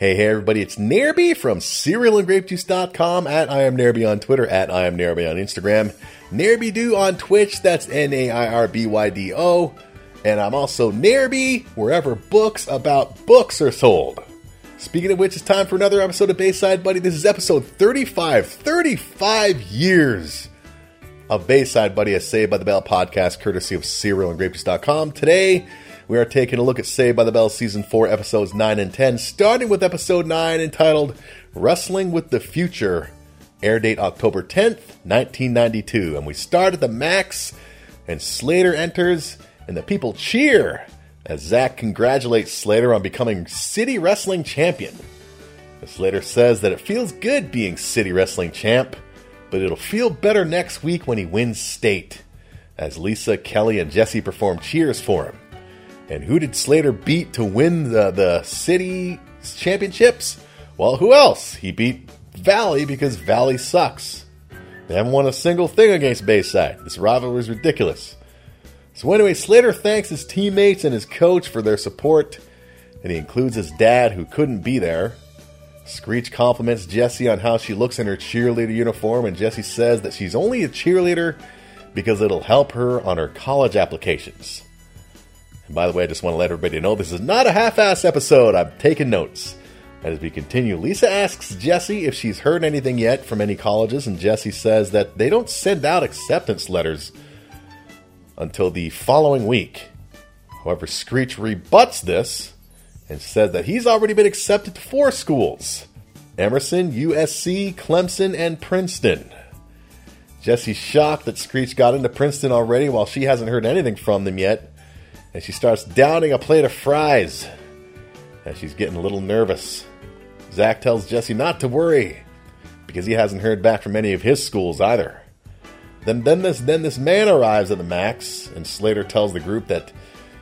Hey, hey, everybody, it's Nairby from cerealandgrapejuice.com at I am Nairby on Twitter, at I am Nairby on Instagram, Nairby on Twitch, that's N A I R B Y D O, and I'm also Nairby wherever books about books are sold. Speaking of which, it's time for another episode of Bayside Buddy. This is episode 35, 35 years of Bayside Buddy, a Saved by the Bell podcast, courtesy of cerealandgrapejuice.com. Today, we are taking a look at Saved by the Bell Season 4, Episodes 9 and 10, starting with Episode 9 entitled Wrestling with the Future. Air date October 10th, 1992. And we start at the Max, and Slater enters, and the people cheer as Zack congratulates Slater on becoming City Wrestling Champion. Slater says that it feels good being City Wrestling Champ, but it'll feel better next week when he wins State. As Lisa, Kelly, and Jesse perform cheers for him. And who did Slater beat to win the, the city championships? Well, who else? He beat Valley because Valley sucks. They haven't won a single thing against Bayside. This rivalry is ridiculous. So, anyway, Slater thanks his teammates and his coach for their support, and he includes his dad, who couldn't be there. Screech compliments Jesse on how she looks in her cheerleader uniform, and Jesse says that she's only a cheerleader because it'll help her on her college applications. And by the way, I just want to let everybody know this is not a half ass episode. I'm taking notes. As we continue, Lisa asks Jesse if she's heard anything yet from any colleges, and Jesse says that they don't send out acceptance letters until the following week. However, Screech rebuts this and says that he's already been accepted to four schools Emerson, USC, Clemson, and Princeton. Jesse's shocked that Screech got into Princeton already while she hasn't heard anything from them yet and she starts downing a plate of fries as she's getting a little nervous. Zach tells Jesse not to worry because he hasn't heard back from any of his schools either. Then, then this then this man arrives at the Max, and Slater tells the group that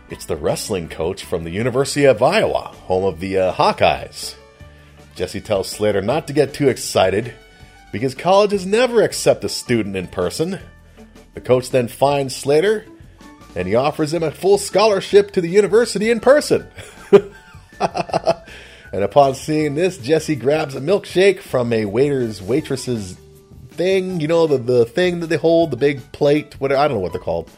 it's the wrestling coach from the University of Iowa, home of the uh, Hawkeyes. Jesse tells Slater not to get too excited because colleges never accept a student in person. The coach then finds Slater and he offers him a full scholarship to the university in person. and upon seeing this, Jesse grabs a milkshake from a waiter's waitress's thing, you know, the, the thing that they hold, the big plate, whatever, I don't know what they're called.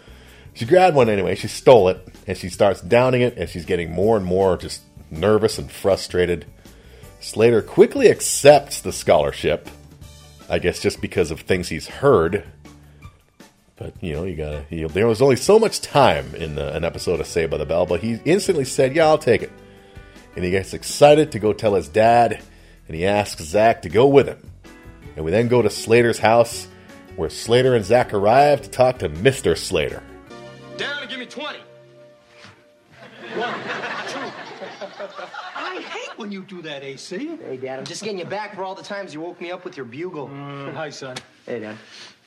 She grabbed one anyway, she stole it, and she starts downing it, and she's getting more and more just nervous and frustrated. Slater quickly accepts the scholarship, I guess just because of things he's heard but you know, you gotta. You there was only so much time in the, an episode of Saved by the Bell, but he instantly said, "Yeah, I'll take it." And he gets excited to go tell his dad, and he asks Zach to go with him. And we then go to Slater's house, where Slater and Zach arrive to talk to Mister Slater. Down and give me twenty. One, two. I hate when you do that, AC. Hey, Dad, I'm just getting you back for all the times you woke me up with your bugle. Mm, hi, son. Hey, Dad.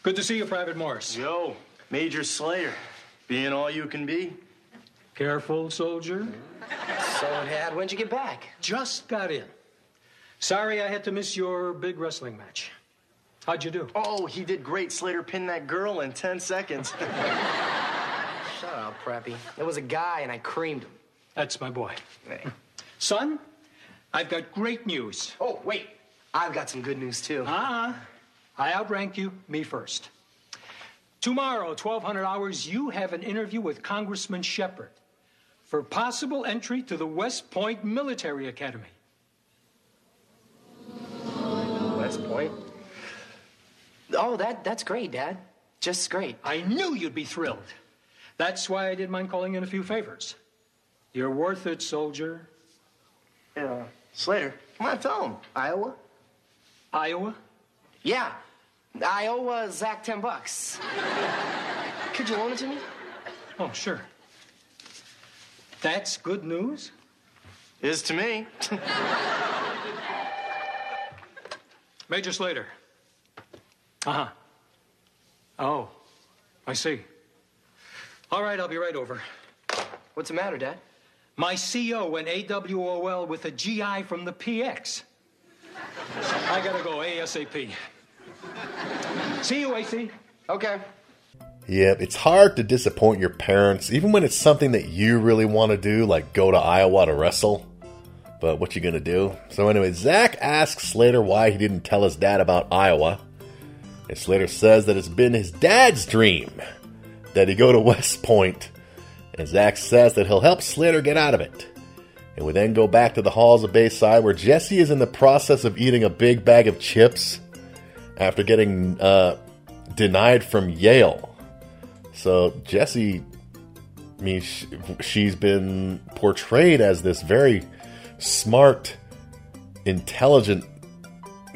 Good to see you, Private Morris. Yo, Major Slater. Being all you can be. Careful, soldier. So, Dad, when'd you get back? Just got in. Sorry I had to miss your big wrestling match. How'd you do? Oh, he did great. Slater pinned that girl in 10 seconds. Shut up, Preppy. It was a guy, and I creamed him. That's my boy. Hey. Son, I've got great news. Oh, wait. I've got some good news, too. Ah. I outrank you, me first. Tomorrow, 1200 hours, you have an interview with Congressman Shepard for possible entry to the West Point Military Academy. West Point? Oh, that, that's great, Dad. Just great. I knew you'd be thrilled. That's why I didn't mind calling in a few favors. You're worth it, soldier. Yeah. Slater, come on, tell him. Iowa? Iowa? Yeah. I owe uh, Zack 10 bucks. Could you loan it to me? Oh, sure. That's good news? Is to me. Major Slater. Uh huh. Oh, I see. All right, I'll be right over. What's the matter, Dad? My CO went AWOL with a GI from the PX. I gotta go ASAP. See you, AC. Okay. Yep, it's hard to disappoint your parents, even when it's something that you really want to do, like go to Iowa to wrestle. but what you gonna do? So anyway, Zach asks Slater why he didn't tell his dad about Iowa. And Slater says that it's been his dad's dream that he go to West Point. And Zach says that he'll help Slater get out of it. And we then go back to the halls of Bayside where Jesse is in the process of eating a big bag of chips after getting uh, denied from Yale. So Jesse, I mean, she, she's been portrayed as this very smart, intelligent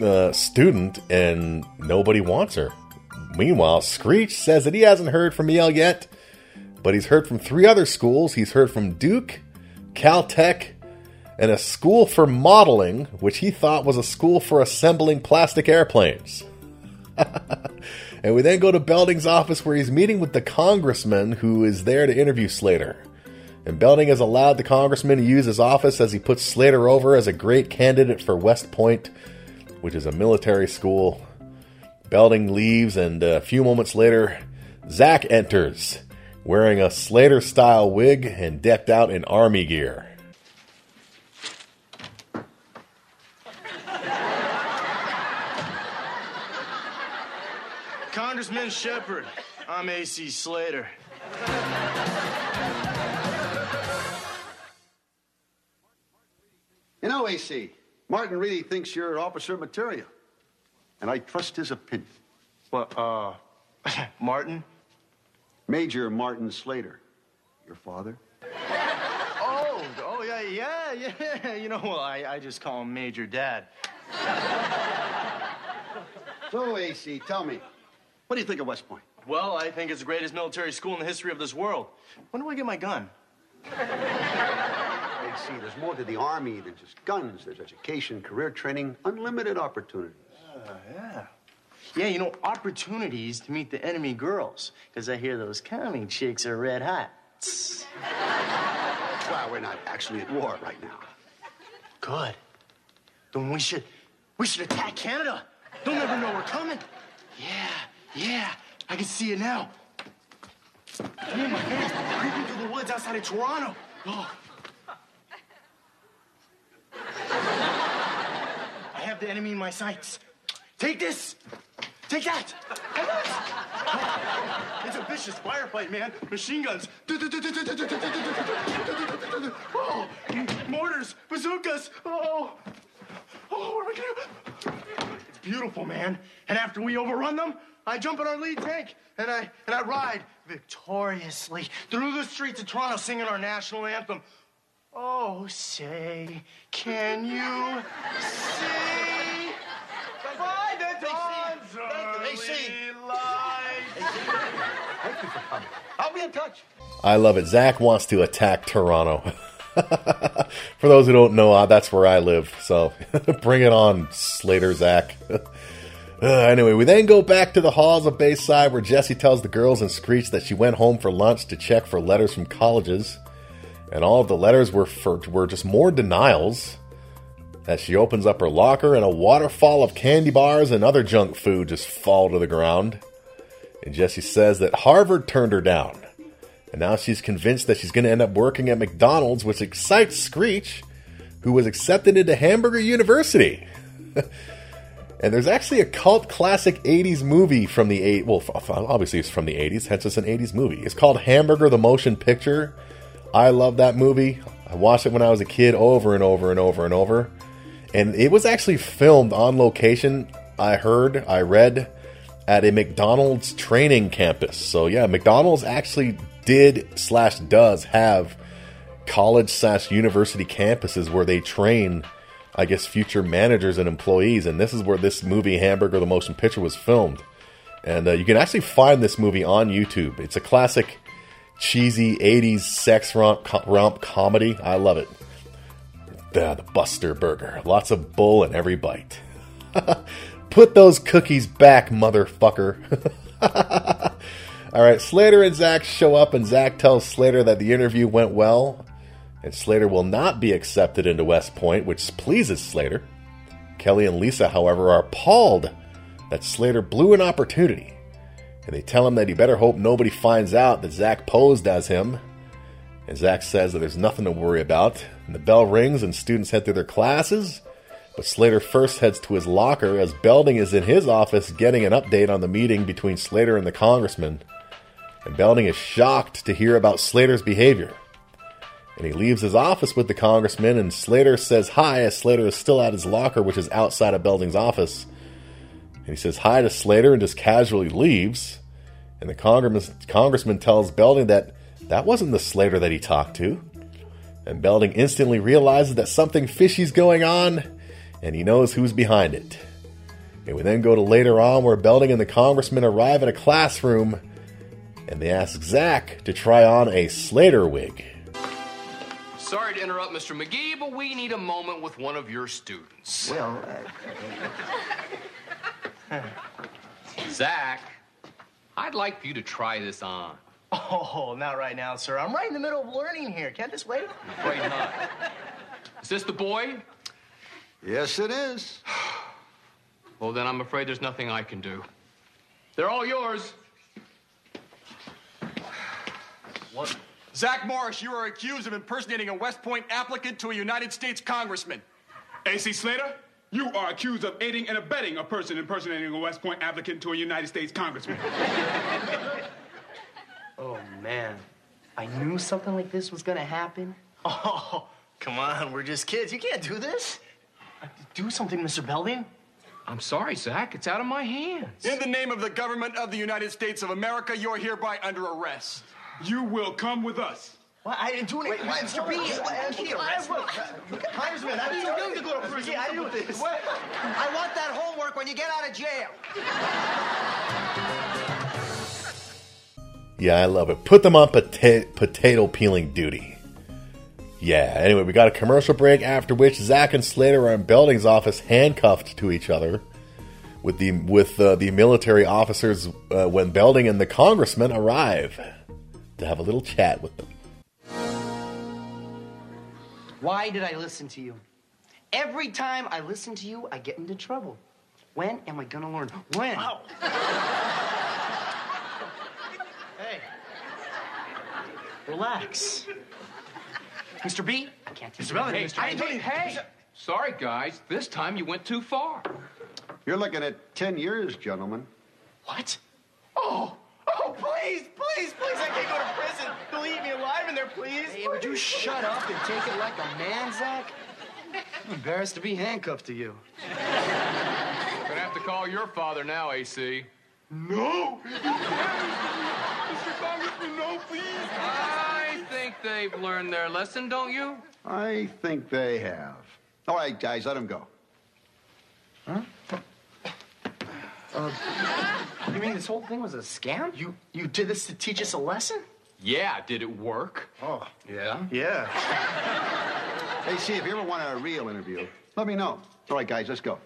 uh, student, and nobody wants her. Meanwhile, Screech says that he hasn't heard from Yale yet, but he's heard from three other schools. He's heard from Duke, Caltech, and a school for modeling, which he thought was a school for assembling plastic airplanes. and we then go to Belding's office where he's meeting with the congressman who is there to interview Slater. And Belding has allowed the congressman to use his office as he puts Slater over as a great candidate for West Point, which is a military school. Belding leaves, and a few moments later, Zach enters, wearing a Slater style wig and decked out in army gear. Congressman Shepard, I'm A.C. Slater. You know, AC, Martin really thinks you're officer material. And I trust his opinion. What, uh, Martin? Major Martin Slater. Your father? Oh, oh, yeah, yeah, yeah. You know, well, I, I just call him Major Dad. So, AC, tell me, what do you think of West Point? Well, I think it's the greatest military school in the history of this world. When do I get my gun? AC, there's more to the Army than just guns. There's education, career training, unlimited opportunities. Ah, yeah. Yeah, you know, opportunities to meet the enemy girls. Because I hear those commie chicks are red hot. Well, we're not actually at war right now. Good. Then we should, we should attack Canada. They'll never know we're coming. Yeah, yeah, I can see it now. Me and my parents creeping through the woods outside of Toronto. Oh. I have the enemy in my sights. Take this. Take that. It's a vicious firefight, man. Machine guns. Oh, mortars, bazookas. Oh, oh, what are we gonna do? It's beautiful, man. And after we overrun them, I jump in our lead tank and I and I ride victoriously through the streets of Toronto singing our national anthem. Oh, say, can you see by the dawn's early light? Thank you for coming. I'll be in touch. I love it. Zach wants to attack Toronto. For those who don't know, uh, that's where I live. So bring it on, Slater Zach. Uh, anyway, we then go back to the halls of Bayside where Jesse tells the girls and Screech that she went home for lunch to check for letters from colleges. And all of the letters were for, were just more denials. As she opens up her locker and a waterfall of candy bars and other junk food just fall to the ground. And Jesse says that Harvard turned her down. And now she's convinced that she's going to end up working at McDonald's, which excites Screech, who was accepted into Hamburger University. and there's actually a cult classic 80s movie from the 8 well obviously it's from the 80s hence it's an 80s movie. It's called hamburger the motion picture. I love that movie. I watched it when i was a kid over and over and over and over. And it was actually filmed on location i heard i read at a mcdonald's training campus. So yeah mcdonald's actually did slash does have college slash university campuses where they train I guess, future managers and employees. And this is where this movie, Hamburger the Motion Picture, was filmed. And uh, you can actually find this movie on YouTube. It's a classic, cheesy 80s sex romp, romp comedy. I love it. The, the Buster Burger. Lots of bull in every bite. Put those cookies back, motherfucker. All right, Slater and Zach show up, and Zach tells Slater that the interview went well and Slater will not be accepted into West Point, which pleases Slater. Kelly and Lisa, however, are appalled that Slater blew an opportunity, and they tell him that he better hope nobody finds out that Zach posed as him. And Zach says that there's nothing to worry about. And the bell rings and students head to their classes. But Slater first heads to his locker as Belding is in his office getting an update on the meeting between Slater and the congressman. And Belding is shocked to hear about Slater's behavior. And he leaves his office with the congressman, and Slater says hi as Slater is still at his locker, which is outside of Belding's office. And he says hi to Slater and just casually leaves. And the congressman, congressman tells Belding that that wasn't the Slater that he talked to. And Belding instantly realizes that something fishy's going on and he knows who's behind it. And we then go to later on where Belding and the congressman arrive at a classroom and they ask Zach to try on a Slater wig. Sorry to interrupt, Mr. McGee, but we need a moment with one of your students. Well, uh, Zach, I'd like for you to try this on. Oh, not right now, sir. I'm right in the middle of learning here. Can't this wait? Afraid not. Is this the boy? Yes, it is. Well, then I'm afraid there's nothing I can do. They're all yours. What? Zach Morris, you are accused of impersonating a West Point applicant to a United States congressman. AC Slater, you are accused of aiding and abetting a person impersonating a West Point applicant to a United States congressman. Oh, man. I knew something like this was gonna happen. Oh, come on. We're just kids. You can't do this. Do something, Mr. Belding. I'm sorry, Zach. It's out of my hands. In the name of the government of the United States of America, you're hereby under arrest. You will come with us. What? I didn't do anything. Wait, Mr. B, I didn't arrest me. Congressman, I didn't do anything to go to prison. I didn't do this. I want that homework when you get out of jail. Yeah, I love it. Put them on pota- potato peeling duty. Yeah, anyway, we got a commercial break after which Zach and Slater are in Belding's office handcuffed to each other with the with uh, the military officers uh, when Belding and the congressman arrive to have a little chat with them. Why did I listen to you? Every time I listen to you, I get into trouble. When am I gonna learn? When? Hey. Relax. Mr. B? I can't Mr. take Hey, Mr. I didn't do hey, anything. hey! Sorry, guys. This time you went too far. You're looking at 10 years, gentlemen. What? Oh, oh, please, please, please, I can't go to prison. They'll eat me alive in there, please. Hey, would you shut up and take it like a man, Zach? I'm embarrassed to be handcuffed to you. Gonna have to call your father now, AC. No! Mr. Congressman, no, please! I think they've learned their lesson, don't you? I think they have. All right, guys, let them go. Uh, You mean this whole thing was a scam? You, you did this to teach us a lesson? Yeah, did it work? Oh, Yeah. yeah. Hey, see, if you ever want a real interview, let me know. All right, guys, let's go.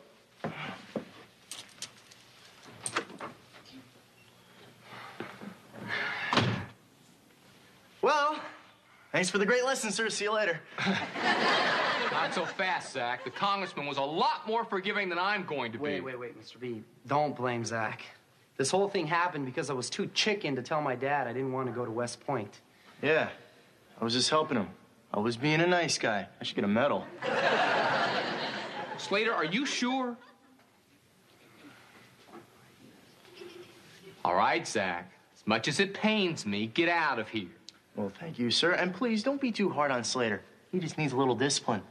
Well, thanks for the great lesson, sir. See you later. Not so fast, Zach. The congressman was a lot more forgiving than I'm going to be. Wait, wait, wait, Mr. B. Don't blame Zach. This whole thing happened because I was too chicken to tell my dad I didn't want to go to West Point. Yeah, I was just helping him. I was being a nice guy. I should get a medal. Slater, are you sure? All right, Zach. As much as it pains me, get out of here. Well, thank you, sir. And please don't be too hard on Slater. He just needs a little discipline.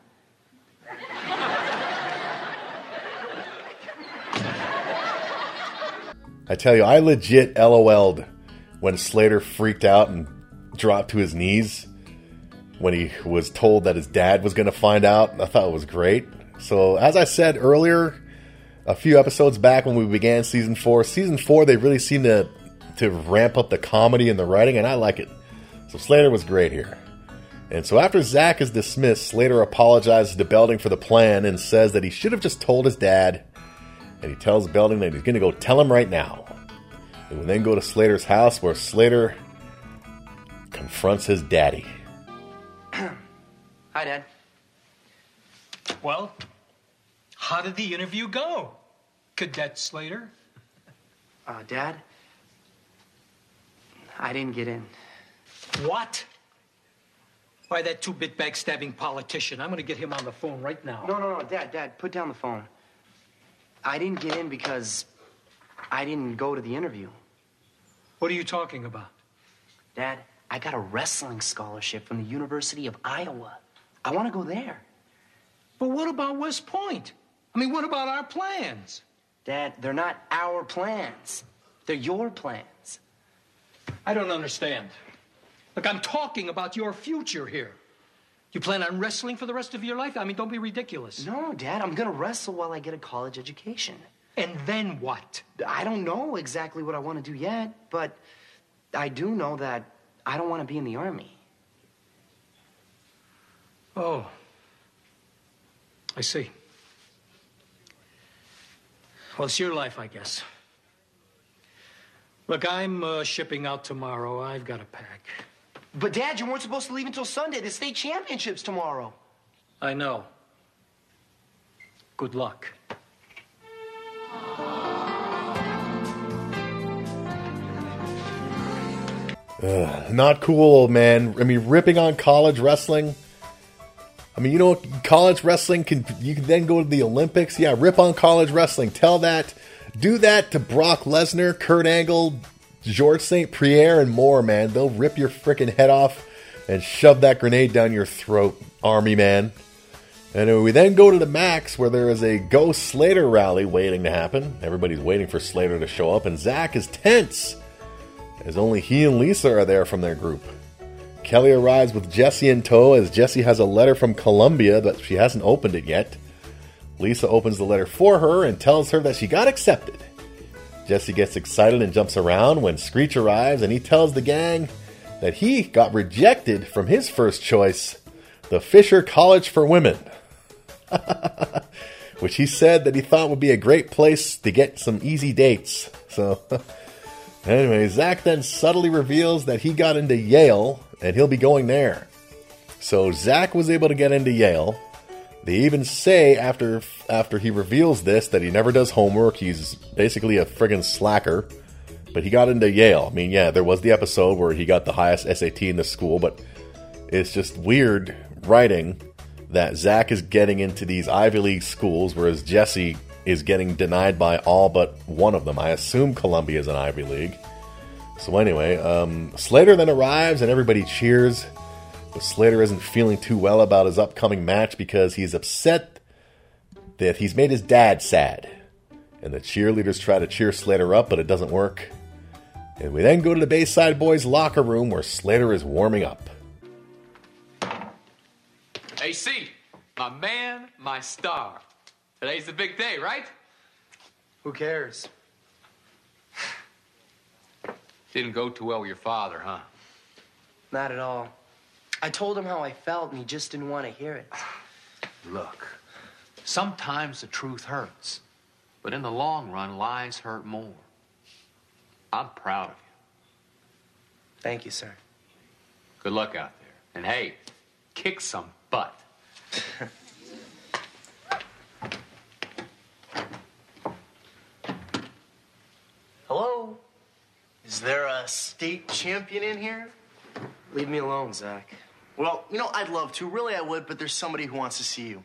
I tell you, I legit LOL'd when Slater freaked out and dropped to his knees when he was told that his dad was going to find out. I thought it was great. So, as I said earlier, a few episodes back when we began season four, season four they really seem to to ramp up the comedy and the writing, and I like it. So Slater was great here. And so after Zach is dismissed, Slater apologizes to Belding for the plan and says that he should have just told his dad. And he tells Belding that he's going to go tell him right now. And we then go to Slater's house where Slater confronts his daddy. Hi, Dad. Well, how did the interview go, Cadet Slater? Uh, Dad? I didn't get in. What? Why, that two bit backstabbing politician. I'm going to get him on the phone right now. No, no, no, Dad, Dad, put down the phone. I didn't get in because I didn't go to the interview. What are you talking about? Dad, I got a wrestling scholarship from the University of Iowa. I want to go there. But what about West Point? I mean, what about our plans? Dad, they're not our plans. They're your plans. I don't understand. Look, I'm talking about your future here. You plan on wrestling for the rest of your life? I mean, don't be ridiculous. No, Dad, I'm gonna wrestle while I get a college education. And then what? I don't know exactly what I want to do yet, but I do know that I don't want to be in the army. Oh. I see. Well, it's your life, I guess. Look, I'm uh, shipping out tomorrow. I've got to pack. But, Dad, you weren't supposed to leave until Sunday. The state championship's tomorrow. I know. Good luck. Ugh, not cool, man. I mean, ripping on college wrestling. I mean, you know, college wrestling can you can then go to the Olympics. Yeah, rip on college wrestling. Tell that, do that to Brock Lesnar, Kurt Angle, George St. Pierre, and more. Man, they'll rip your freaking head off and shove that grenade down your throat, Army man. And we then go to the Max, where there is a Go Slater rally waiting to happen. Everybody's waiting for Slater to show up, and Zach is tense, as only he and Lisa are there from their group. Kelly arrives with Jesse in tow, as Jesse has a letter from Columbia, but she hasn't opened it yet. Lisa opens the letter for her and tells her that she got accepted. Jesse gets excited and jumps around when Screech arrives, and he tells the gang that he got rejected from his first choice, the Fisher College for Women. Which he said that he thought would be a great place to get some easy dates. So, anyway, Zach then subtly reveals that he got into Yale and he'll be going there. So, Zach was able to get into Yale. They even say after after he reveals this that he never does homework. He's basically a friggin' slacker. But he got into Yale. I mean, yeah, there was the episode where he got the highest SAT in the school, but it's just weird writing that Zach is getting into these Ivy League schools, whereas Jesse is getting denied by all but one of them. I assume Columbia is an Ivy League. So anyway, um, Slater then arrives and everybody cheers. But Slater isn't feeling too well about his upcoming match because he's upset that he's made his dad sad. And the cheerleaders try to cheer Slater up, but it doesn't work. And we then go to the Bayside Boys locker room where Slater is warming up. AC, my man, my star. Today's the big day, right? Who cares? Didn't go too well with your father, huh? Not at all. I told him how I felt, and he just didn't want to hear it. Look, sometimes the truth hurts, but in the long run, lies hurt more. I'm proud of you. Thank you, sir. Good luck out there. And hey, kick some butt. Hello? Is there a state champion in here? Leave me alone, Zach. Well, you know, I'd love to. Really, I would, but there's somebody who wants to see you.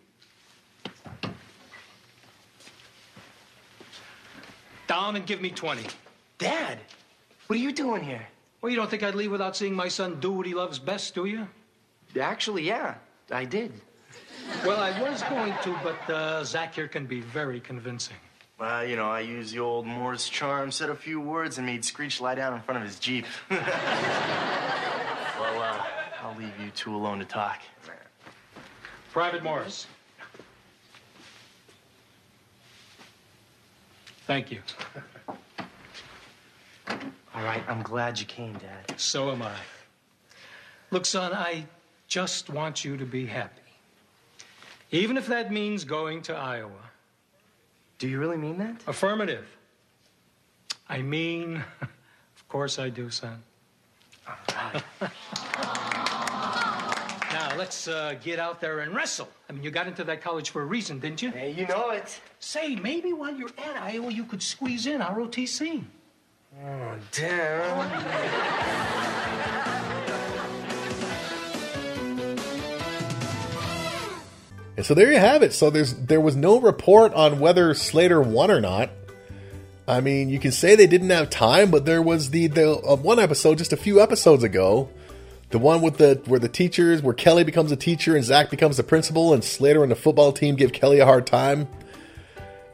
Down and give me 20. Dad, what are you doing here? Well, you don't think I'd leave without seeing my son do what he loves best, do you? Actually, yeah, I did. Well, I was going to, but uh, Zach here can be very convincing. Uh, you know, I used the old Morse charm, said a few words, and made Screech lie down in front of his Jeep. well, uh, I'll leave you two alone to talk. Private Morris. Thank you. All right, I'm glad you came, Dad. So am I. Look, son, I just want you to be happy. Even if that means going to Iowa. Do you really mean that? Affirmative. I mean, of course I do, son. All right. Now, let's uh, get out there and wrestle. I mean, you got into that college for a reason, didn't you? hey, you know it. Say, maybe while you're at Iowa, you could squeeze in ROTC. Oh, damn. And so there you have it. So there's there was no report on whether Slater won or not. I mean, you can say they didn't have time, but there was the the uh, one episode just a few episodes ago, the one with the where the teachers where Kelly becomes a teacher and Zach becomes the principal, and Slater and the football team give Kelly a hard time.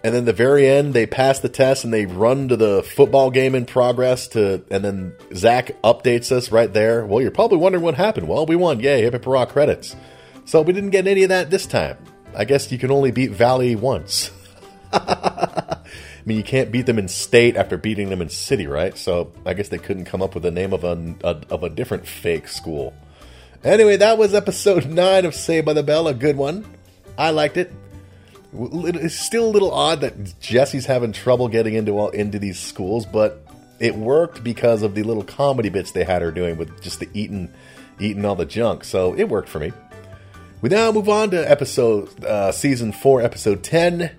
And then the very end, they pass the test and they run to the football game in progress. To and then Zach updates us right there. Well, you're probably wondering what happened. Well, we won. Yay! Hip hip! Credits. So we didn't get any of that this time. I guess you can only beat Valley once. I mean, you can't beat them in state after beating them in city, right? So I guess they couldn't come up with the name of a, a of a different fake school. Anyway, that was episode nine of Saved by the Bell, a good one. I liked it. It's still a little odd that Jesse's having trouble getting into all, into these schools, but it worked because of the little comedy bits they had her doing with just the eating eating all the junk. So it worked for me. We now move on to episode uh, season four, episode ten.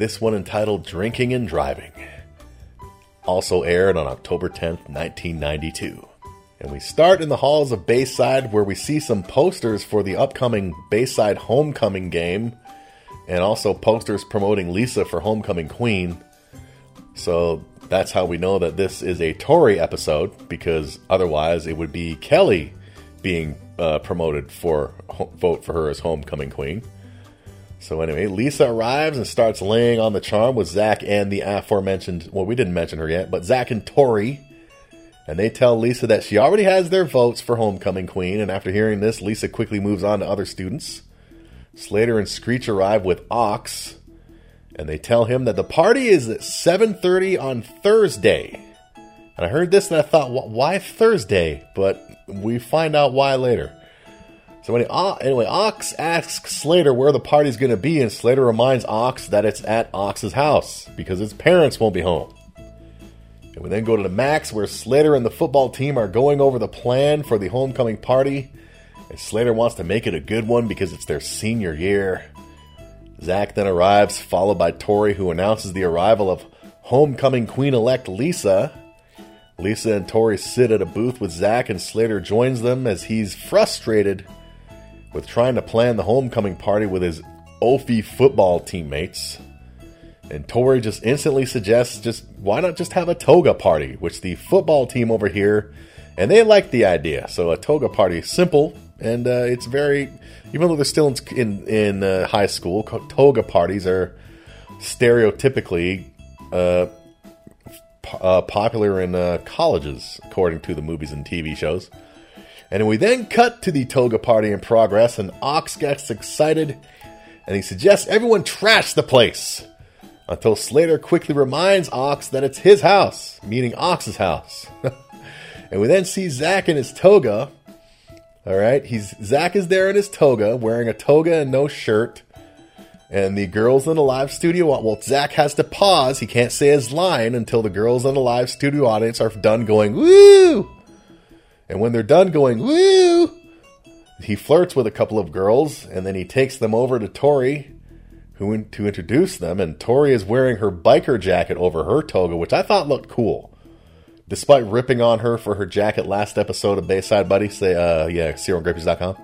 This one entitled "Drinking and Driving." Also aired on October tenth, nineteen ninety two. And we start in the halls of Bayside, where we see some posters for the upcoming Bayside Homecoming game and also posters promoting Lisa for Homecoming Queen. So that's how we know that this is a Tori episode, because otherwise it would be Kelly being uh, promoted for vote for her as Homecoming Queen. So anyway, Lisa arrives and starts laying on the charm with Zach and the aforementioned. Well, we didn't mention her yet, but Zach and Tori. And they tell Lisa that she already has their votes for Homecoming Queen. And after hearing this, Lisa quickly moves on to other students. Slater and Screech arrive with Ox, and they tell him that the party is at 7:30 on Thursday. And I heard this and I thought, why Thursday? But we find out why later. So anyway, Ox asks Slater where the party's going to be, and Slater reminds Ox that it's at Ox's house because his parents won't be home. And we then go to the Max, where Slater and the football team are going over the plan for the homecoming party. And Slater wants to make it a good one because it's their senior year. Zach then arrives, followed by Tori, who announces the arrival of homecoming queen elect Lisa. Lisa and Tori sit at a booth with Zach, and Slater joins them as he's frustrated with trying to plan the homecoming party with his Ophi football teammates. And Tori just instantly suggests just why not just have a toga party, which the football team over here, and they like the idea. So a toga party, is simple, and uh, it's very even though they're still in in, in uh, high school, toga parties are stereotypically uh, p- uh, popular in uh, colleges, according to the movies and TV shows. And we then cut to the toga party in progress, and Ox gets excited, and he suggests everyone trash the place. Until Slater quickly reminds Ox that it's his house, meaning Ox's house. and we then see Zach in his toga, all right, he's Zach is there in his toga, wearing a toga and no shirt. And the girls in the live studio, well, Zach has to pause. He can't say his line until the girls in the live studio audience are done going woo. And when they're done going woo, he flirts with a couple of girls, and then he takes them over to Tori, who to introduce them. And Tori is wearing her biker jacket over her toga, which I thought looked cool despite ripping on her for her jacket last episode of Bayside Buddy, say, uh, yeah, SealRunGrapies.com.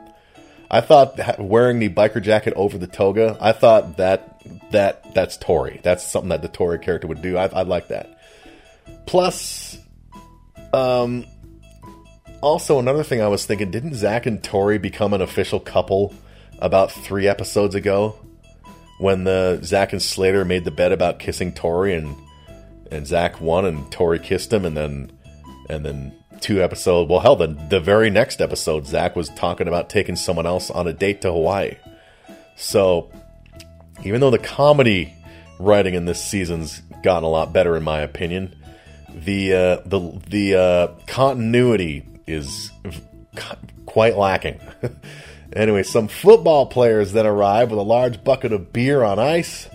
I thought wearing the biker jacket over the toga, I thought that that that's Tori. That's something that the Tori character would do. I, I like that. Plus, um, also another thing I was thinking, didn't Zach and Tori become an official couple about three episodes ago? When the Zach and Slater made the bet about kissing Tori and and Zach won, and Tori kissed him, and then and then two episodes. Well, hell, the the very next episode, Zach was talking about taking someone else on a date to Hawaii. So, even though the comedy writing in this season's gotten a lot better, in my opinion, the uh, the the uh, continuity is quite lacking. anyway, some football players then arrive with a large bucket of beer on ice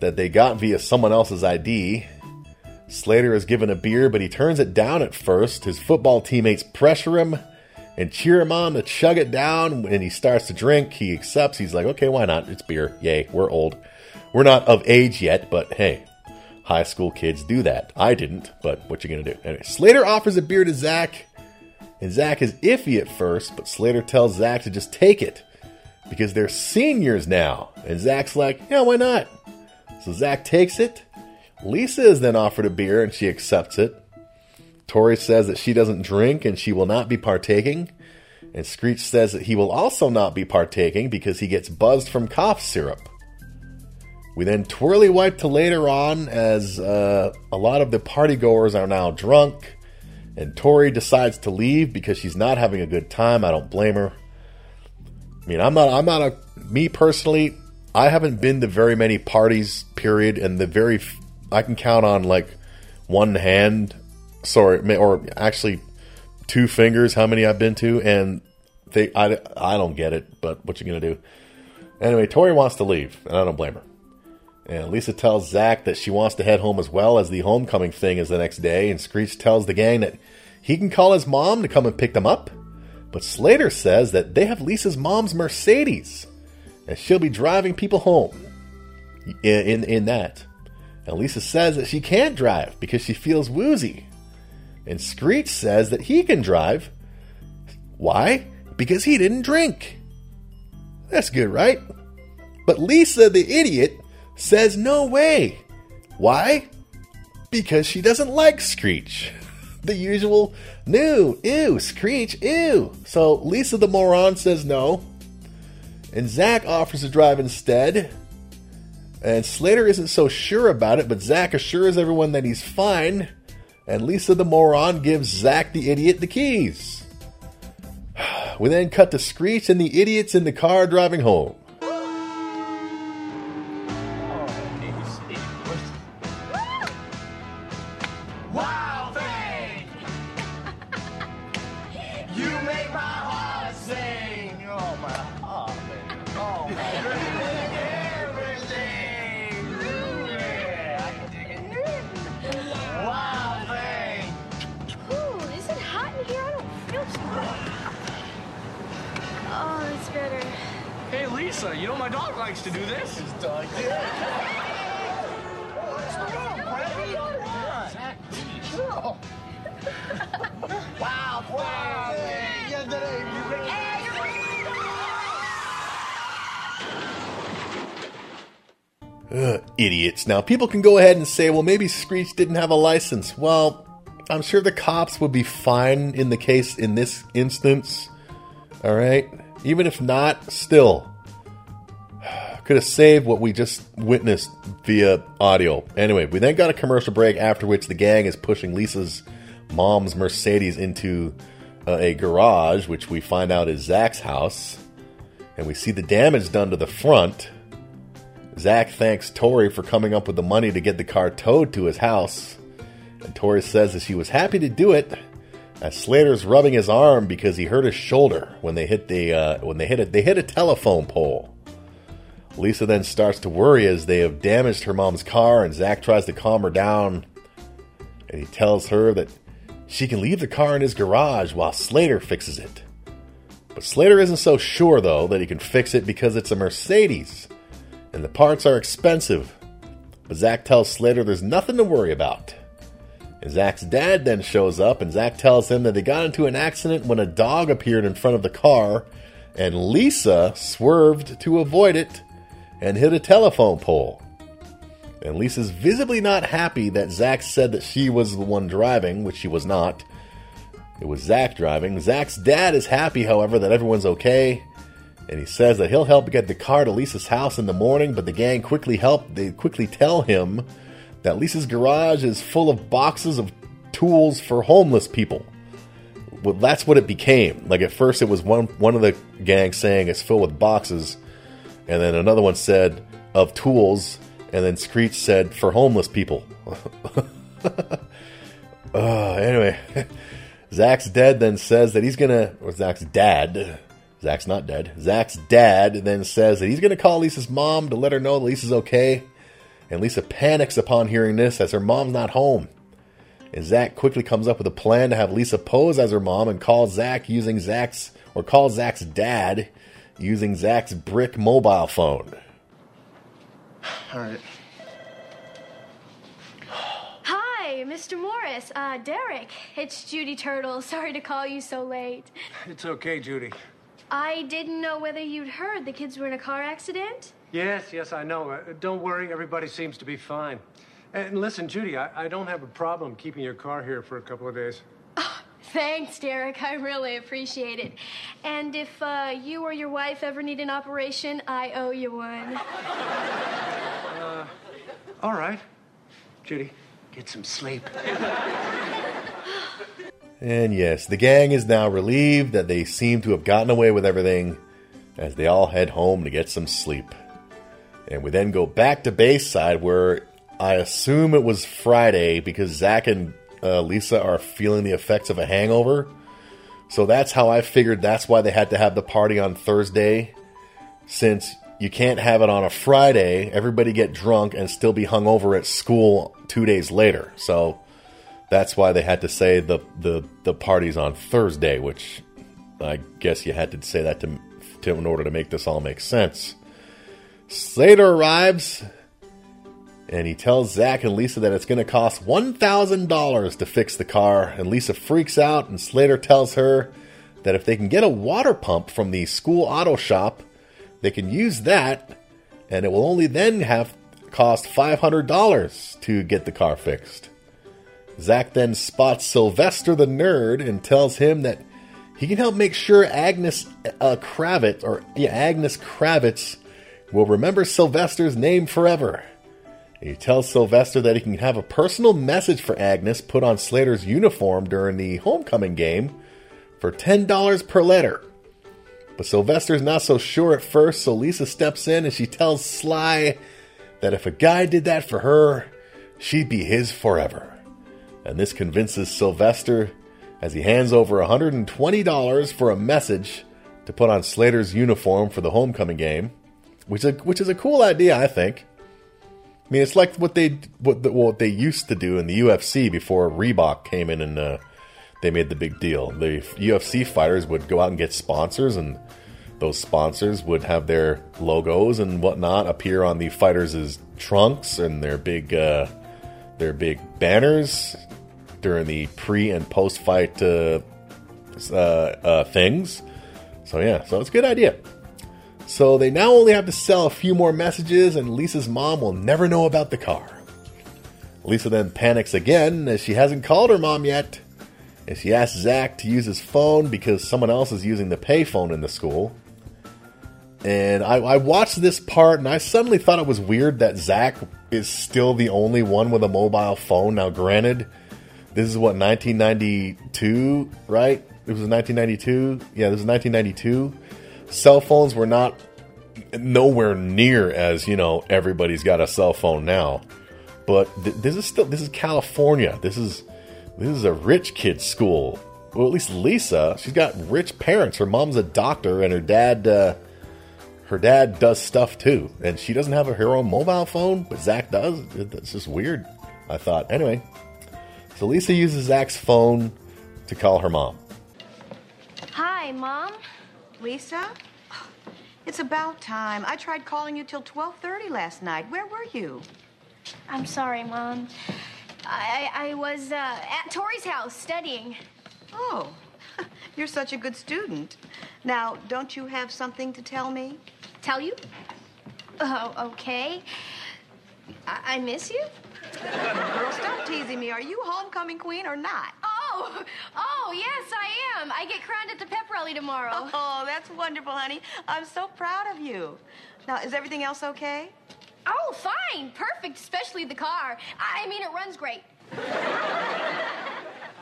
that they got via someone else's ID. Slater is given a beer, but he turns it down at first. His football teammates pressure him and cheer him on to chug it down. When he starts to drink, he accepts. He's like, okay, why not? It's beer. Yay, we're old. We're not of age yet, but hey, high school kids do that. I didn't, but what you gonna do? Anyway, Slater offers a beer to Zach, and Zach is iffy at first, but Slater tells Zach to just take it. because they're seniors now. And Zach's like, yeah, why not? So Zach takes it. Lisa is then offered a beer and she accepts it. Tori says that she doesn't drink and she will not be partaking. And Screech says that he will also not be partaking because he gets buzzed from cough syrup. We then twirly wipe to later on as uh, a lot of the partygoers are now drunk. And Tori decides to leave because she's not having a good time. I don't blame her. I mean, I'm not. I'm not a. Me personally, I haven't been to very many parties. Period, and the very. I can count on like one hand. Sorry, or actually two fingers. How many I've been to, and they. I. I don't get it. But what you gonna do? Anyway, Tori wants to leave, and I don't blame her. And Lisa tells Zach that she wants to head home as well as the homecoming thing is the next day. And Screech tells the gang that he can call his mom to come and pick them up. But Slater says that they have Lisa's mom's Mercedes, and she'll be driving people home in, in, in that. And Lisa says that she can't drive because she feels woozy. And Screech says that he can drive. Why? Because he didn't drink. That's good, right? But Lisa, the idiot, says no way. Why? Because she doesn't like Screech. The usual, no, ew, Screech, ew. So Lisa the moron says no. And Zach offers to drive instead. And Slater isn't so sure about it, but Zach assures everyone that he's fine. And Lisa the moron gives Zach the idiot the keys. We then cut to Screech and the idiots in the car driving home. Ugh, idiots. Now, people can go ahead and say, well, maybe Screech didn't have a license. Well, I'm sure the cops would be fine in the case in this instance. All right? Even if not, still. Could have saved what we just witnessed via audio. Anyway, we then got a commercial break, after which the gang is pushing Lisa's mom's Mercedes into uh, a garage, which we find out is Zach's house. And we see the damage done to the front. Zach thanks Tori for coming up with the money to get the car towed to his house. And Tori says that she was happy to do it. As Slater's rubbing his arm because he hurt his shoulder when they hit the uh, when they hit it they hit a telephone pole. Lisa then starts to worry as they have damaged her mom's car, and Zach tries to calm her down. And he tells her that she can leave the car in his garage while Slater fixes it. But Slater isn't so sure though that he can fix it because it's a Mercedes and the parts are expensive. But Zach tells Slater there's nothing to worry about. And Zach's dad then shows up, and Zach tells him that they got into an accident when a dog appeared in front of the car, and Lisa swerved to avoid it and hit a telephone pole. And Lisa's visibly not happy that Zach said that she was the one driving, which she was not. It was Zach driving. Zach's dad is happy, however, that everyone's okay and he says that he'll help get the car to Lisa's house in the morning, but the gang quickly help they quickly tell him that Lisa's garage is full of boxes of tools for homeless people. Well, that's what it became. Like at first it was one one of the gang saying it's filled with boxes, and then another one said of tools, and then Screech said for homeless people. uh, anyway, Zach's dead then says that he's gonna or Zach's dad Zach's not dead. Zach's dad then says that he's going to call Lisa's mom to let her know that Lisa's okay. And Lisa panics upon hearing this as her mom's not home. And Zach quickly comes up with a plan to have Lisa pose as her mom and call Zach using Zach's, or call Zach's dad using Zach's brick mobile phone. All right. Hi, Mr. Morris. Uh, Derek. It's Judy Turtle. Sorry to call you so late. It's okay, Judy. I didn't know whether you'd heard the kids were in a car accident. Yes, yes, I know. Uh, don't worry, everybody seems to be fine. And listen, Judy, I, I don't have a problem keeping your car here for a couple of days. Thanks, Derek. I really appreciate it. And if uh, you or your wife ever need an operation, I owe you one. Uh, all right. Judy, get some sleep. And yes, the gang is now relieved that they seem to have gotten away with everything as they all head home to get some sleep. And we then go back to Bayside where I assume it was Friday because Zach and uh, Lisa are feeling the effects of a hangover. So that's how I figured that's why they had to have the party on Thursday. Since you can't have it on a Friday, everybody get drunk and still be hungover at school two days later. So that's why they had to say the the the party's on Thursday, which I guess you had to say that to, to in order to make this all make sense. Slater arrives and he tells Zach and Lisa that it's going to cost $1,000 to fix the car. And Lisa freaks out, and Slater tells her that if they can get a water pump from the school auto shop, they can use that, and it will only then have cost $500 to get the car fixed. Zach then spots Sylvester the nerd and tells him that he can help make sure Agnes uh, Kravitz, or yeah, Agnes Kravitz, will remember Sylvester's name forever. He tells Sylvester that he can have a personal message for Agnes put on Slater's uniform during the homecoming game for $10 per letter. But Sylvester's not so sure at first, so Lisa steps in and she tells Sly that if a guy did that for her, she'd be his forever. And this convinces Sylvester as he hands over $120 for a message to put on Slater's uniform for the homecoming game, which is a, which is a cool idea, I think. I mean, it's like what they what the, what they used to do in the UFC before Reebok came in and uh, they made the big deal. The UFC fighters would go out and get sponsors, and those sponsors would have their logos and whatnot appear on the fighters' trunks and their big uh, their big banners during the pre and post fight uh, uh, uh, things. So yeah, so it's a good idea. So they now only have to sell a few more messages, and Lisa's mom will never know about the car. Lisa then panics again as she hasn't called her mom yet, and she asks Zach to use his phone because someone else is using the payphone in the school. And I, I watched this part, and I suddenly thought it was weird that Zach is still the only one with a mobile phone. Now, granted, this is what 1992, right? It was 1992. Yeah, this is 1992 cell phones were not nowhere near as you know everybody's got a cell phone now. But th- this is still this is california. This is this is a rich kid's school. Well at least lisa she's got rich parents. Her mom's a doctor and her dad uh, her dad does stuff too. And she doesn't have her own mobile phone but zach does. It's just weird i thought. Anyway so lisa uses zach's phone to call her mom Hi, Mom. Lisa? It's about time. I tried calling you till 12:30 last night. Where were you? I'm sorry, Mom. I, I was uh, at Tori's house studying. Oh, you're such a good student. Now, don't you have something to tell me? Tell you? Oh, okay. I, I miss you? Girl, stop teasing me. Are you homecoming queen or not? Oh, oh, yes, I am. I get crowned at the pep rally tomorrow. Oh, that's wonderful, honey. I'm so proud of you. Now, is everything else okay? Oh, fine. Perfect, especially the car. I mean, it runs great.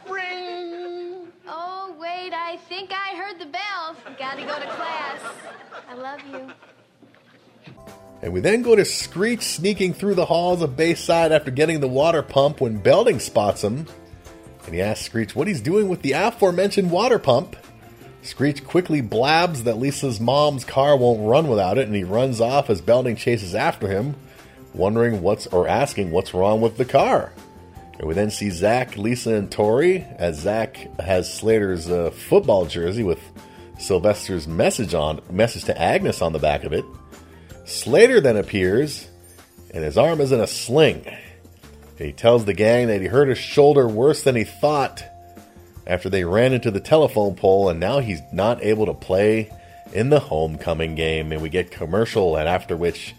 Ring! Oh, wait, I think I heard the bell. Gotta go to class. I love you. And we then go to Screech sneaking through the halls of Bayside after getting the water pump when Belding spots him. And he asks Screech what he's doing with the aforementioned water pump. Screech quickly blabs that Lisa's mom's car won't run without it, and he runs off as Belding chases after him, wondering what's or asking what's wrong with the car. And we then see Zach, Lisa, and Tori as Zach has Slater's uh, football jersey with Sylvester's message on message to Agnes on the back of it. Slater then appears, and his arm is in a sling. He tells the gang that he hurt his shoulder worse than he thought after they ran into the telephone pole, and now he's not able to play in the homecoming game, and we get commercial, and after which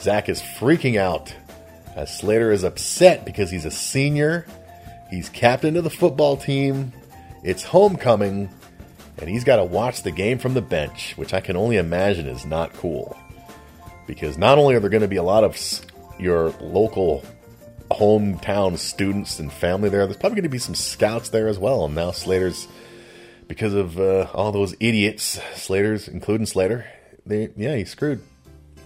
Zach is freaking out as Slater is upset because he's a senior, he's captain of the football team, it's homecoming, and he's got to watch the game from the bench, which I can only imagine is not cool. Because not only are there going to be a lot of your local hometown students and family there, there's probably going to be some scouts there as well. And now Slater's, because of uh, all those idiots, Slater's, including Slater, they, yeah, he's screwed.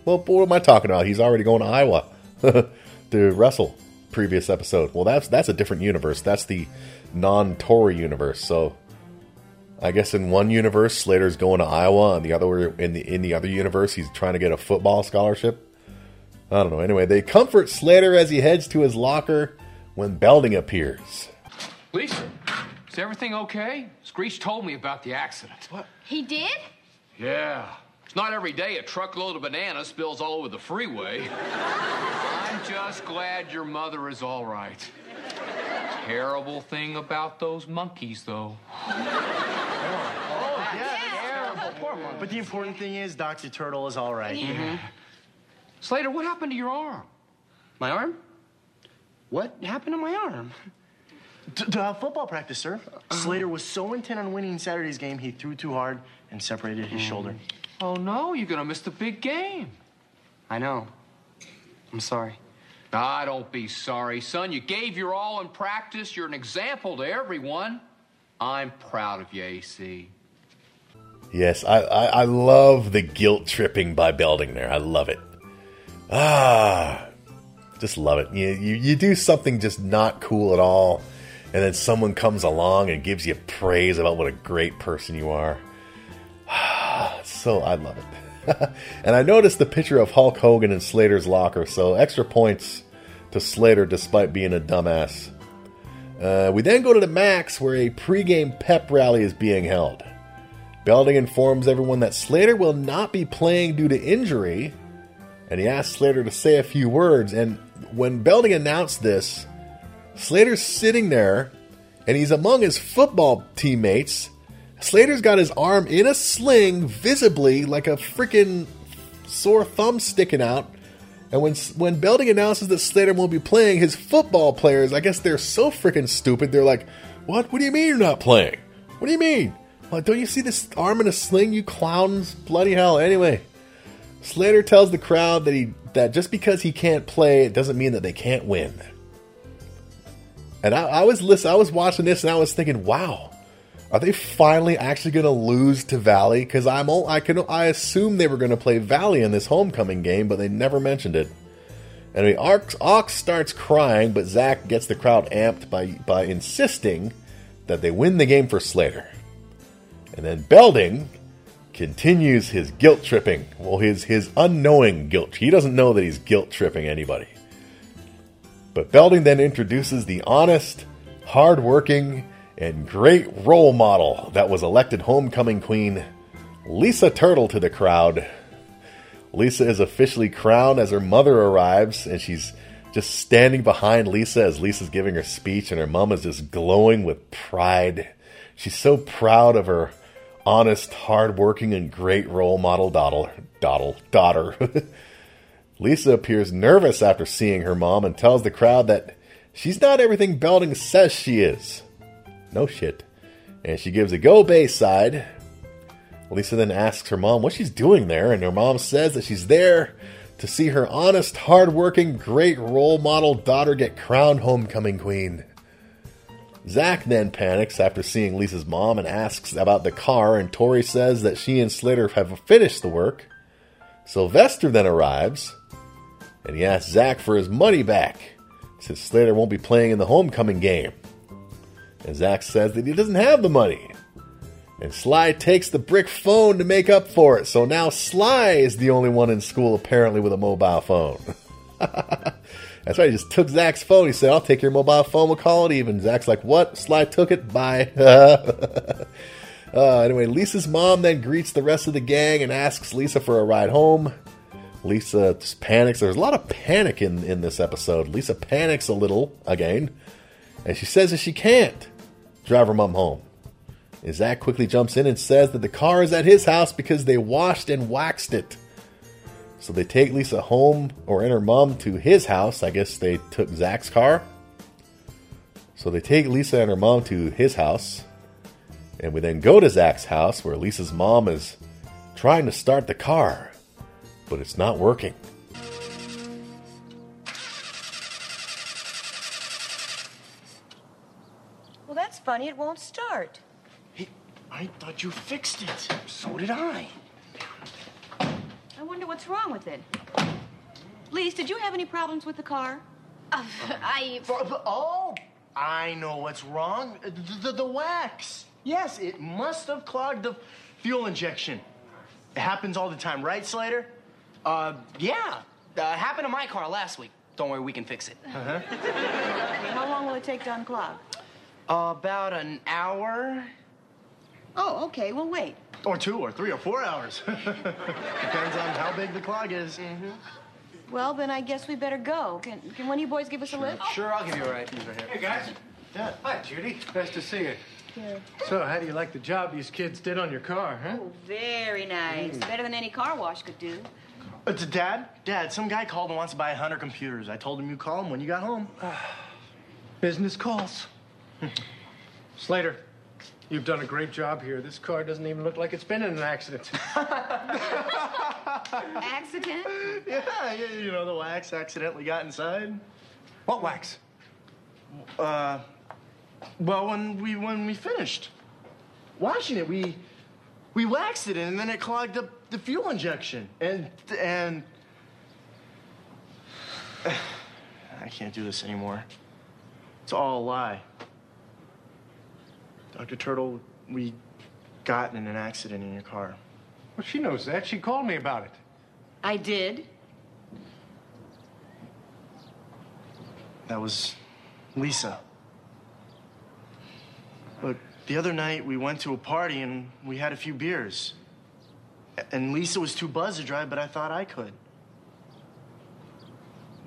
Well, what am I talking about? He's already going to Iowa to wrestle. Previous episode. Well, that's that's a different universe. That's the non-Tori universe. So, I guess in one universe, Slater's going to Iowa, and the other in the in the other universe, he's trying to get a football scholarship. I don't know. Anyway, they comfort Slater as he heads to his locker when Belding appears. Lisa, is everything okay? Screech told me about the accident. What? He did? Yeah. It's not every day a truckload of bananas spills all over the freeway. I'm just glad your mother is all right. Terrible thing about those monkeys, though. But the important thing is, Dr. Turtle is all right. Mhm. Slater, what happened to your arm? My arm? What happened to my arm? To, to have football practice, sir. Slater was so intent on winning Saturday's game, he threw too hard and separated his shoulder. Oh, no, you're gonna miss the big game. I know. I'm sorry. Ah, don't be sorry, son. You gave your all in practice. You're an example to everyone. I'm proud of you, AC. Yes, I, I, I love the guilt tripping by Belding there. I love it. Ah, just love it. You, you, you do something just not cool at all, and then someone comes along and gives you praise about what a great person you are. So I love it. and I noticed the picture of Hulk Hogan in Slater's locker, so extra points to Slater despite being a dumbass. Uh, we then go to the Max where a pregame pep rally is being held. Belding informs everyone that Slater will not be playing due to injury, and he asks Slater to say a few words. And when Belding announced this, Slater's sitting there, and he's among his football teammates. Slater's got his arm in a sling, visibly like a freaking sore thumb sticking out. And when when Belding announces that Slater won't be playing, his football players, I guess they're so freaking stupid. They're like, "What? What do you mean you're not playing? What do you mean? Well, don't you see this arm in a sling, you clowns? Bloody hell!" Anyway, Slater tells the crowd that he that just because he can't play, it doesn't mean that they can't win. And I, I was listen, I was watching this, and I was thinking, "Wow." Are they finally actually going to lose to Valley? Because I'm all, I can I assume they were going to play Valley in this homecoming game, but they never mentioned it. Anyway, Ox, Ox starts crying, but Zach gets the crowd amped by by insisting that they win the game for Slater. And then Belding continues his guilt tripping. Well, his his unknowing guilt. He doesn't know that he's guilt tripping anybody. But Belding then introduces the honest, hardworking, and great role model that was elected homecoming queen, Lisa Turtle, to the crowd. Lisa is officially crowned as her mother arrives, and she's just standing behind Lisa as Lisa's giving her speech, and her mom is just glowing with pride. She's so proud of her honest, hardworking, and great role model daughter. daughter, daughter. Lisa appears nervous after seeing her mom and tells the crowd that she's not everything Belding says she is. No shit. And she gives a go Bayside. Lisa then asks her mom what she's doing there, and her mom says that she's there to see her honest, hardworking, great role model daughter get crowned homecoming queen. Zach then panics after seeing Lisa's mom and asks about the car, and Tori says that she and Slater have finished the work. Sylvester then arrives, and he asks Zach for his money back, since Slater won't be playing in the homecoming game. And Zach says that he doesn't have the money. And Sly takes the brick phone to make up for it. So now Sly is the only one in school apparently with a mobile phone. That's right, he just took Zach's phone. He said, I'll take your mobile phone, we'll call it even. Zach's like, What? Sly took it? Bye. uh, anyway, Lisa's mom then greets the rest of the gang and asks Lisa for a ride home. Lisa just panics. There's a lot of panic in, in this episode. Lisa panics a little again, and she says that she can't drive her mom home. And Zach quickly jumps in and says that the car is at his house because they washed and waxed it. So they take Lisa home or and her mom to his house. I guess they took Zach's car. So they take Lisa and her mom to his house. And we then go to Zach's house where Lisa's mom is trying to start the car, but it's not working. Funny. It won't start. Hey, I thought you fixed it. So did I. I wonder what's wrong with it. Lise, did you have any problems with the car? I. Oh, I know what's wrong. The, the, the wax. Yes, it must have clogged the fuel injection. It happens all the time, right, Slater? Uh, yeah. Uh, happened to my car last week. Don't worry, we can fix it. Uh-huh. How long will it take to unclog? About an hour. Oh, okay. Well, wait. Or two, or three, or four hours. Depends on how big the clog is. Mm-hmm. Well, then I guess we better go. Can, can one of you boys give us a lift? Sure, I'll give you a ride. Right here. Hey, guys. Dad. Hi, Judy. Nice to see you. Yeah. So, how do you like the job these kids did on your car, huh? Oh, very nice. Mm. Better than any car wash could do. Uh, it's Dad. Dad, some guy called and wants to buy a hundred computers. I told him you call him when you got home. Business calls. Slater, you've done a great job here. This car doesn't even look like it's been in an accident. Accident? yeah, yeah, you know the wax accidentally got inside. what wax? Uh, well, when we when we finished washing it, we we waxed it and then it clogged up the fuel injection and and I can't do this anymore. It's all a lie. Dr. Turtle, we got in an accident in your car. Well, she knows that. She called me about it. I did. That was Lisa. Look, the other night we went to a party and we had a few beers. And Lisa was too buzzed to drive, but I thought I could.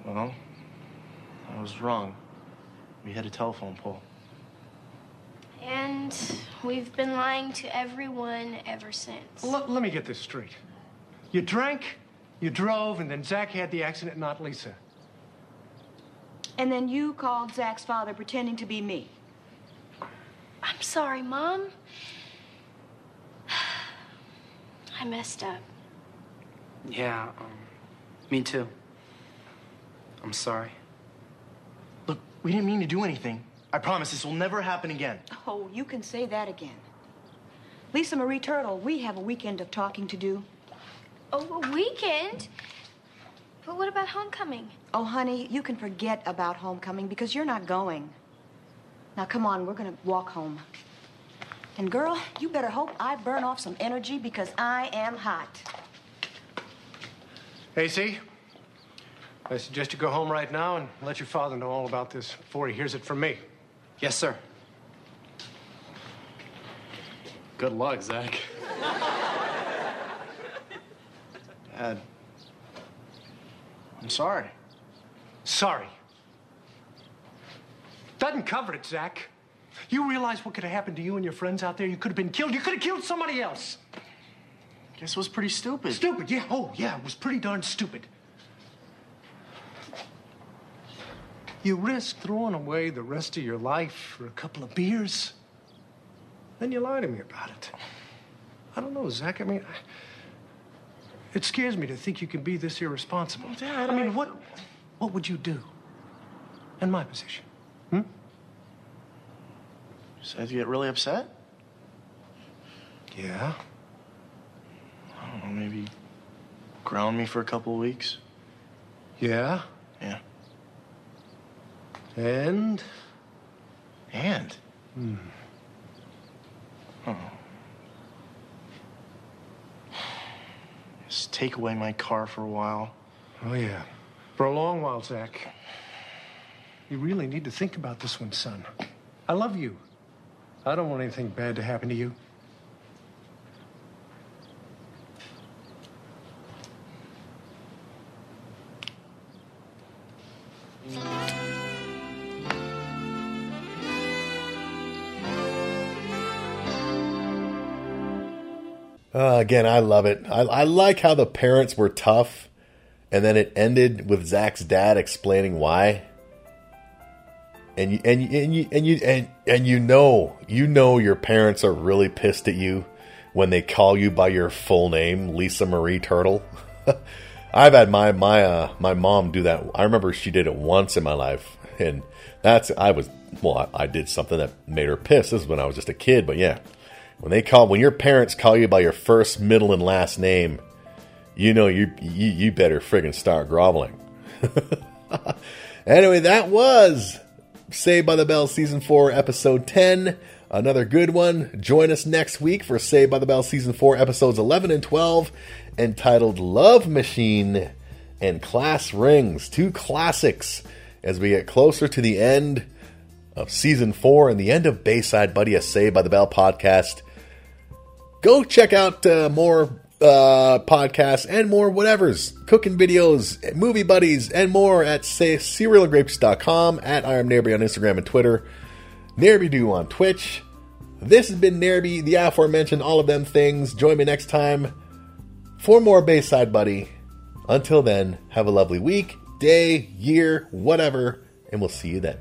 Well, I was wrong. We had a telephone pole. And we've been lying to everyone ever since. L- let me get this straight. You drank, you drove, and then Zach had the accident, not Lisa. And then you called Zach's father pretending to be me. I'm sorry, Mom. I messed up. Yeah, um, me too. I'm sorry. Look, we didn't mean to do anything. I promise this will never happen again. Oh, you can say that again. Lisa Marie Turtle, we have a weekend of talking to do. Oh, a weekend? But what about homecoming? Oh, honey, you can forget about homecoming because you're not going. Now, come on, we're gonna walk home. And, girl, you better hope I burn off some energy because I am hot. AC, I suggest you go home right now and let your father know all about this before he hears it from me. Yes, sir. Good luck, Zach. Dad, I'm sorry. Sorry. Doesn't cover it, Zach. You realize what could have happened to you and your friends out there? You could have been killed. You could have killed somebody else. Guess it was pretty stupid. Stupid, yeah. Oh, yeah, it was pretty darn stupid. You risk throwing away the rest of your life for a couple of beers. Then you lie to me about it. I don't know, Zach. I mean, I, it scares me to think you can be this irresponsible. Dad, I mean, I- what, what would you do in my position? Hmm? Said you get really upset? Yeah. I don't know, maybe ground me for a couple of weeks. Yeah. Yeah. And? And? Hmm. Oh. Just take away my car for a while. Oh, yeah. For a long while, Zach. You really need to think about this one, son. I love you. I don't want anything bad to happen to you. Uh, again, I love it. I, I like how the parents were tough, and then it ended with Zach's dad explaining why. And you and you and you and you and, and you know you know your parents are really pissed at you when they call you by your full name, Lisa Marie Turtle. I've had my my uh, my mom do that. I remember she did it once in my life, and that's I was well, I, I did something that made her pissed. This is when I was just a kid, but yeah, when they call when your parents call you by your first, middle, and last name, you know you you, you better friggin' start groveling. anyway, that was Saved by the Bell season four, episode ten. Another good one. Join us next week for Saved by the Bell season four, episodes eleven and twelve, entitled "Love Machine" and "Class Rings," two classics. As we get closer to the end of season four and the end of Bayside Buddy, a Saved by the Bell podcast go check out uh, more uh, podcasts and more whatevers, cooking videos, movie buddies, and more at say serialgrapes.com, at I am Nairby on Instagram and Twitter, NairbyDoo on Twitch. This has been Nairby, the aforementioned all of them things. Join me next time for more Bayside Buddy. Until then, have a lovely week, day, year, whatever, and we'll see you then.